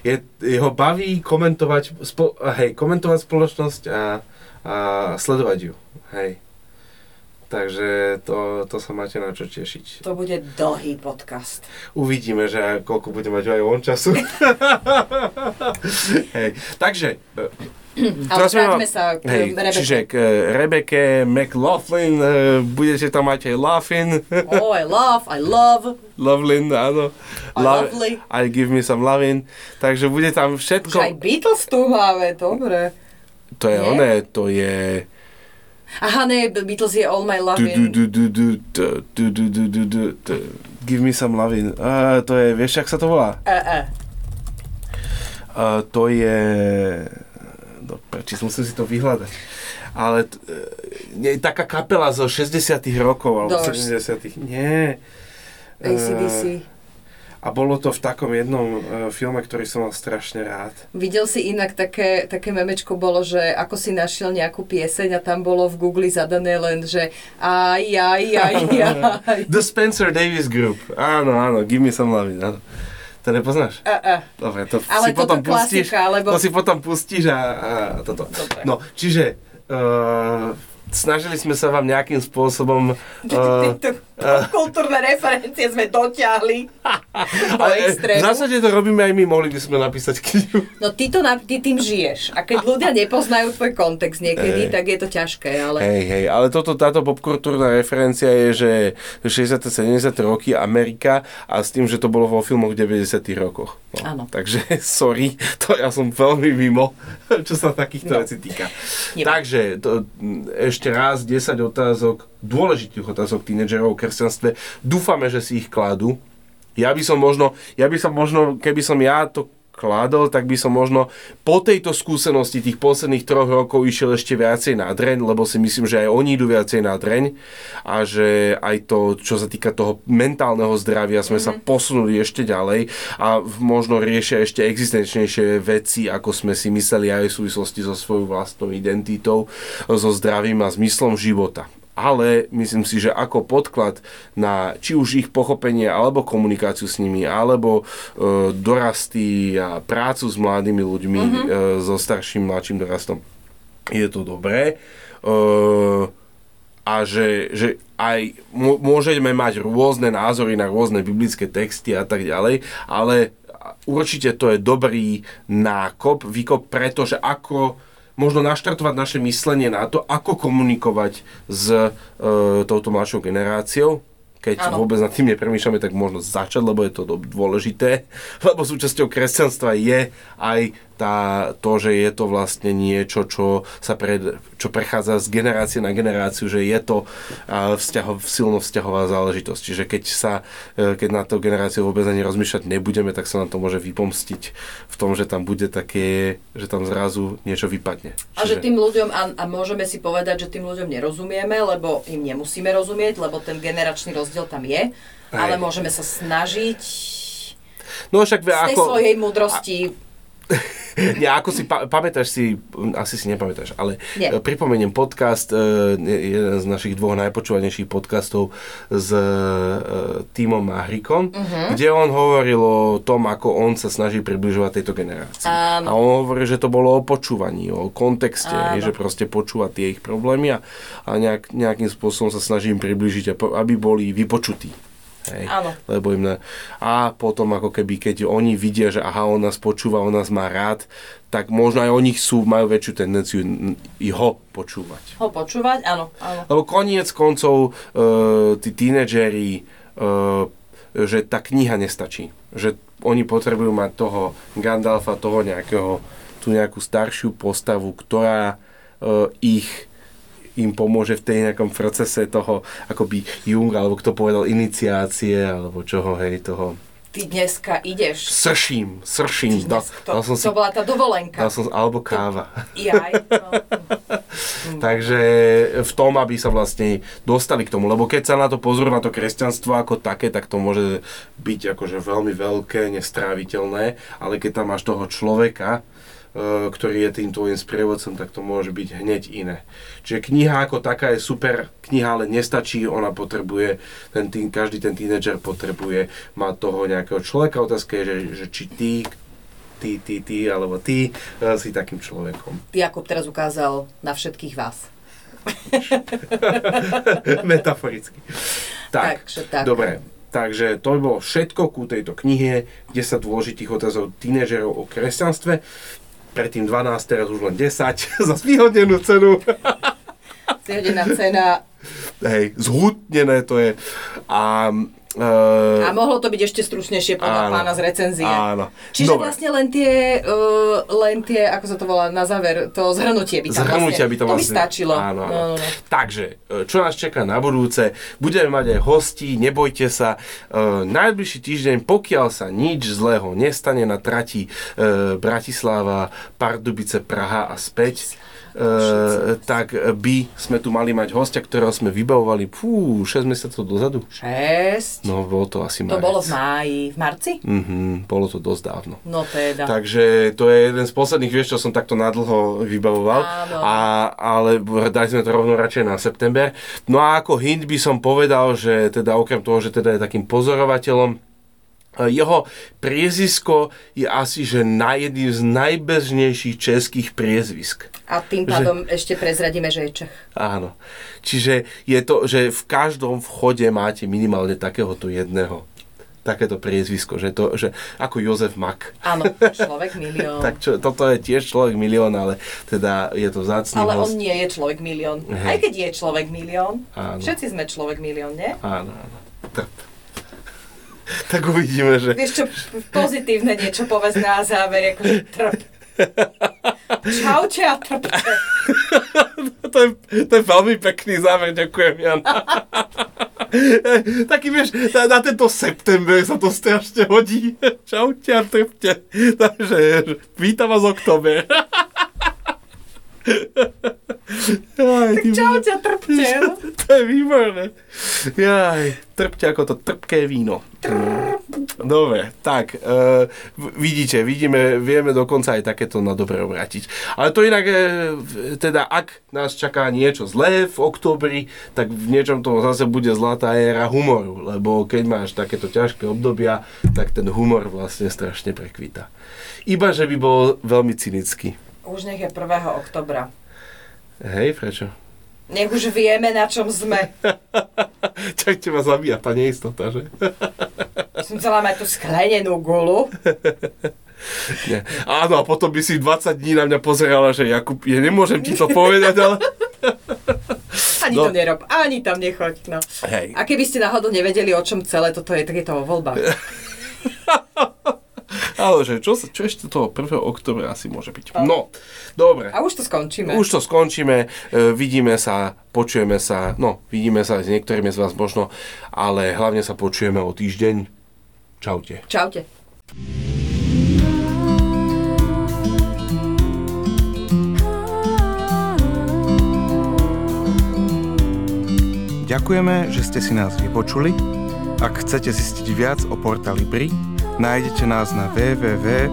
je, jeho baví komentovať, spo, hej, komentovať spoločnosť a, a sledovať ju, hej. Takže to, to sa máte na čo tešiť. To bude dlhý podcast. Uvidíme, že koľko bude mať aj on času. [laughs] hej, takže, [clears throat] Ale vráťme sa k hej, Rebeke. čiže k e, Rebeke McLaughlin, e, budete tam mať aj Laughlin, [laughs] Oh, I love, I love. Lovelin, áno. A lovely. I give me some lovin. Takže bude tam Už všetko. aj Beatles tu máme, dobre. To je Nie? oné, to je... Aha, ne, Beatles je All My Lovin'. Give me some loving. Uh, to je, vieš, jak sa to volá? Uh, uh. Uh, to je... No, či musím si to vyhľadať. Ale t- nie, taká kapela zo 60 rokov, alebo Doors. 70 Nie. ACDC. Uh, a bolo to v takom jednom uh, filme, ktorý som mal strašne rád. Videl si inak také, také memečko bolo, že ako si našiel nejakú pieseň a tam bolo v Google zadané len, že aj, aj, aj, [laughs] aj. The Spencer Davis Group. Áno, áno, Give me some lovin. Áno. To nepoznáš? E, e. Dobre, to Ale si potom pustíš. lebo... To si potom pustíš a, a toto. Dobre. No, čiže uh, snažili sme sa vám nejakým spôsobom... [laughs] Uh, kultúrne referencie sme dotiahli do [laughs] eh, v extrému. zásade to robíme aj my, mohli by sme napísať knihu. No ty, to, ty tým žiješ. A keď ľudia [laughs] nepoznajú tvoj kontext niekedy, Hej. tak je to ťažké, ale... Hej, hej, ale toto, táto popkultúrna referencia je, že 60. 70. roky Amerika a s tým, že to bolo vo filmoch v 90. rokoch. No, Áno. Takže, [laughs] sorry, to ja som veľmi mimo, čo sa takýchto No. vecí týka. Nevadí. Takže, to, ešte raz 10 otázok, dôležitých otázok tínedžerov kresťanstve. Dúfame, že si ich kladú. Ja by som možno, ja by som možno, keby som ja to kládol, tak by som možno po tejto skúsenosti tých posledných troch rokov išiel ešte viacej na dreň, lebo si myslím, že aj oni idú viacej na dreň a že aj to, čo sa týka toho mentálneho zdravia, sme sa posunuli ešte ďalej a možno riešia ešte existenčnejšie veci, ako sme si mysleli aj v súvislosti so svojou vlastnou identitou, so zdravím a zmyslom života ale myslím si, že ako podklad na či už ich pochopenie, alebo komunikáciu s nimi, alebo e, dorasty a prácu s mladými ľuďmi, mm-hmm. e, so starším, mladším dorastom, je to dobré. E, a že, že aj mô- môžeme mať rôzne názory na rôzne biblické texty a tak ďalej, ale určite to je dobrý nákop, výkop, pretože ako možno naštartovať naše myslenie na to, ako komunikovať s e, touto mladšou generáciou, keď ano. vôbec nad tým nepremýšľame, tak možno začať, lebo je to dôležité, [laughs] lebo súčasťou kresťanstva je aj tá, to, že je to vlastne niečo, čo, sa pred, čo prechádza z generácie na generáciu, že je to vzťaho, silno vzťahová záležitosť. Čiže keď, sa, e, keď na to generáciu vôbec ani rozmýšľať nebudeme, tak sa nám to môže vypomstiť v tom, že tam bude také, že tam zrazu niečo vypadne. Čiže... A že tým ľuďom, a, a môžeme si povedať, že tým ľuďom nerozumieme, lebo im nemusíme rozumieť, lebo ten generačný rozdiel tam je, Aj. ale môžeme sa snažiť No však z tej ako... svojej múdrosti ja ako si, pa, pamätáš si, asi si nepamätáš, ale Nie. E, pripomeniem podcast, e, jeden z našich dvoch najpočúvanejších podcastov s e, Týmom Mahrikom, uh-huh. kde on hovoril o tom, ako on sa snaží približovať tejto generácii. Um. A on hovorí, že to bolo o počúvaní, o kontexte, um. že proste počúva tie ich problémy a, a nejak, nejakým spôsobom sa snažím približiť, aby boli vypočutí. Hej, Áno. Lebo im na... A potom ako keby, keď oni vidia, že aha, on nás počúva, on nás má rád, tak možno aj oni sú, majú väčšiu tendenciu i ho počúvať. Ho počúvať, áno. áno. Lebo koniec koncov uh, tí tínedžeri, uh, že tá kniha nestačí. Že oni potrebujú mať toho Gandalfa, toho nejakého, tú nejakú staršiu postavu, ktorá uh, ich im pomôže v tej nejakom procese toho, akoby Jung, alebo kto povedal iniciácie, alebo čoho, hej, toho ty dneska ideš. Srším, srším. Dal, to, dal som si, to bola tá dovolenka. Dal som, alebo káva. Jaj, no. [laughs] Takže v tom, aby sa vlastne dostali k tomu, lebo keď sa na to pozrú, na to kresťanstvo ako také, tak to môže byť akože veľmi veľké, nestráviteľné, ale keď tam máš toho človeka, ktorý je tým tvojim sprievodcom, tak to môže byť hneď iné. Čiže kniha ako taká je super, kniha ale nestačí, ona potrebuje, ten tým, každý ten tínedžer potrebuje mať toho nejakého človeka. Otázka je, že, že či ty, ty, ty, ty, alebo ty uh, si takým človekom. Jakub teraz ukázal na všetkých vás. [laughs] Metaforicky. Tak, Takže, tak. dobre. Takže to by bolo všetko ku tejto knihe, kde sa dôležitých otázov tínežerov o kresťanstve predtým 12, teraz už len 10 [laughs] za zvýhodnenú cenu. Zvýhodnená cena. Hej, zhutnené to je. A Uh, a mohlo to byť ešte stručnejšie podľa áno, pána z recenzie. Áno. Čiže Dobre. vlastne len tie, uh, len tie, ako sa to volá na záver, to zhrnutie by tam zhrnutie vlastne, by to, vlastne, by stačilo. Áno, áno. No, no, no. Takže, čo nás čaká na budúce? Budeme mať aj hostí, nebojte sa. Uh, najbližší týždeň, pokiaľ sa nič zlého nestane na trati uh, Bratislava, Pardubice, Praha a späť, tak by sme tu mali mať hostia, ktorého sme vybavovali fú, 6 mesiacov dozadu. 6? No, bolo to asi To bolo v máji, v marci? Mhm, bolo to dosť dávno. No teda. Takže to je jeden z posledných, vieš, čo som takto nadlho vybavoval. Áno. A, ale dali sme to rovno radšej na september. No a ako hint by som povedal, že teda okrem toho, že teda je takým pozorovateľom, jeho priezvisko je asi, že na jedným z najbežnejších českých priezvisk. A tým pádom že, ešte prezradíme, že je Čech. Áno. Čiže je to, že v každom vchode máte minimálne takéhoto jedného takéto priezvisko, že to, že ako Jozef Mak. Áno, [laughs] človek milión. tak čo, toto je tiež človek milión, ale teda je to zácný Ale host. on nie je človek milión. Hej. Aj keď je človek milión. Áno. Všetci sme človek milión, nie? Áno, áno tak uvidíme, že... Vieš čo, pozitívne niečo povedz na záver, akože trp. Čaute a trpte. to, je, to je veľmi pekný záver, ďakujem, Jan. Taký vieš, na, na tento september sa to strašne hodí. Čaute a trpte. Takže vítam vás oktober. Jaj, tak čaute a trpte. [laughs] To je výborné. Jaj, trpte ako to trpké víno. Dobre, tak, uh, vidíte, vidíme, vieme dokonca aj takéto na dobre obrátiť. Ale to inak, uh, teda ak nás čaká niečo zlé v oktobri, tak v niečom to zase bude zlatá éra humoru, lebo keď máš takéto ťažké obdobia, tak ten humor vlastne strašne prekvíta. Iba, že by bol veľmi cynický. Už nech je 1. oktobra. Hej, prečo? Nech už vieme, na čom sme. [laughs] Čak teba zabíja tá neistota, že? [laughs] Som chcela mať tú sklenenú gulu. [laughs] Nie. Áno, a potom by si 20 dní na mňa pozerala, že Jakub, ja nemôžem ti to povedať, ale... Ani No. to nerob, ani tam nechoď. No. Hej. A keby ste náhodou nevedeli, o čom celé toto je, tak je to o voľbách. Ale že čo, čo ešte toho 1. oktobra asi môže byť? No, dobre. A už to skončíme. Už to skončíme, e, vidíme sa, počujeme sa, no, vidíme sa s niektorými z vás možno, ale hlavne sa počujeme o týždeň. Čaute. Čaute. Ďakujeme, že ste si nás vypočuli. Ak chcete zistiť viac o Porta Libri, nájdete nás na www.porta.sk.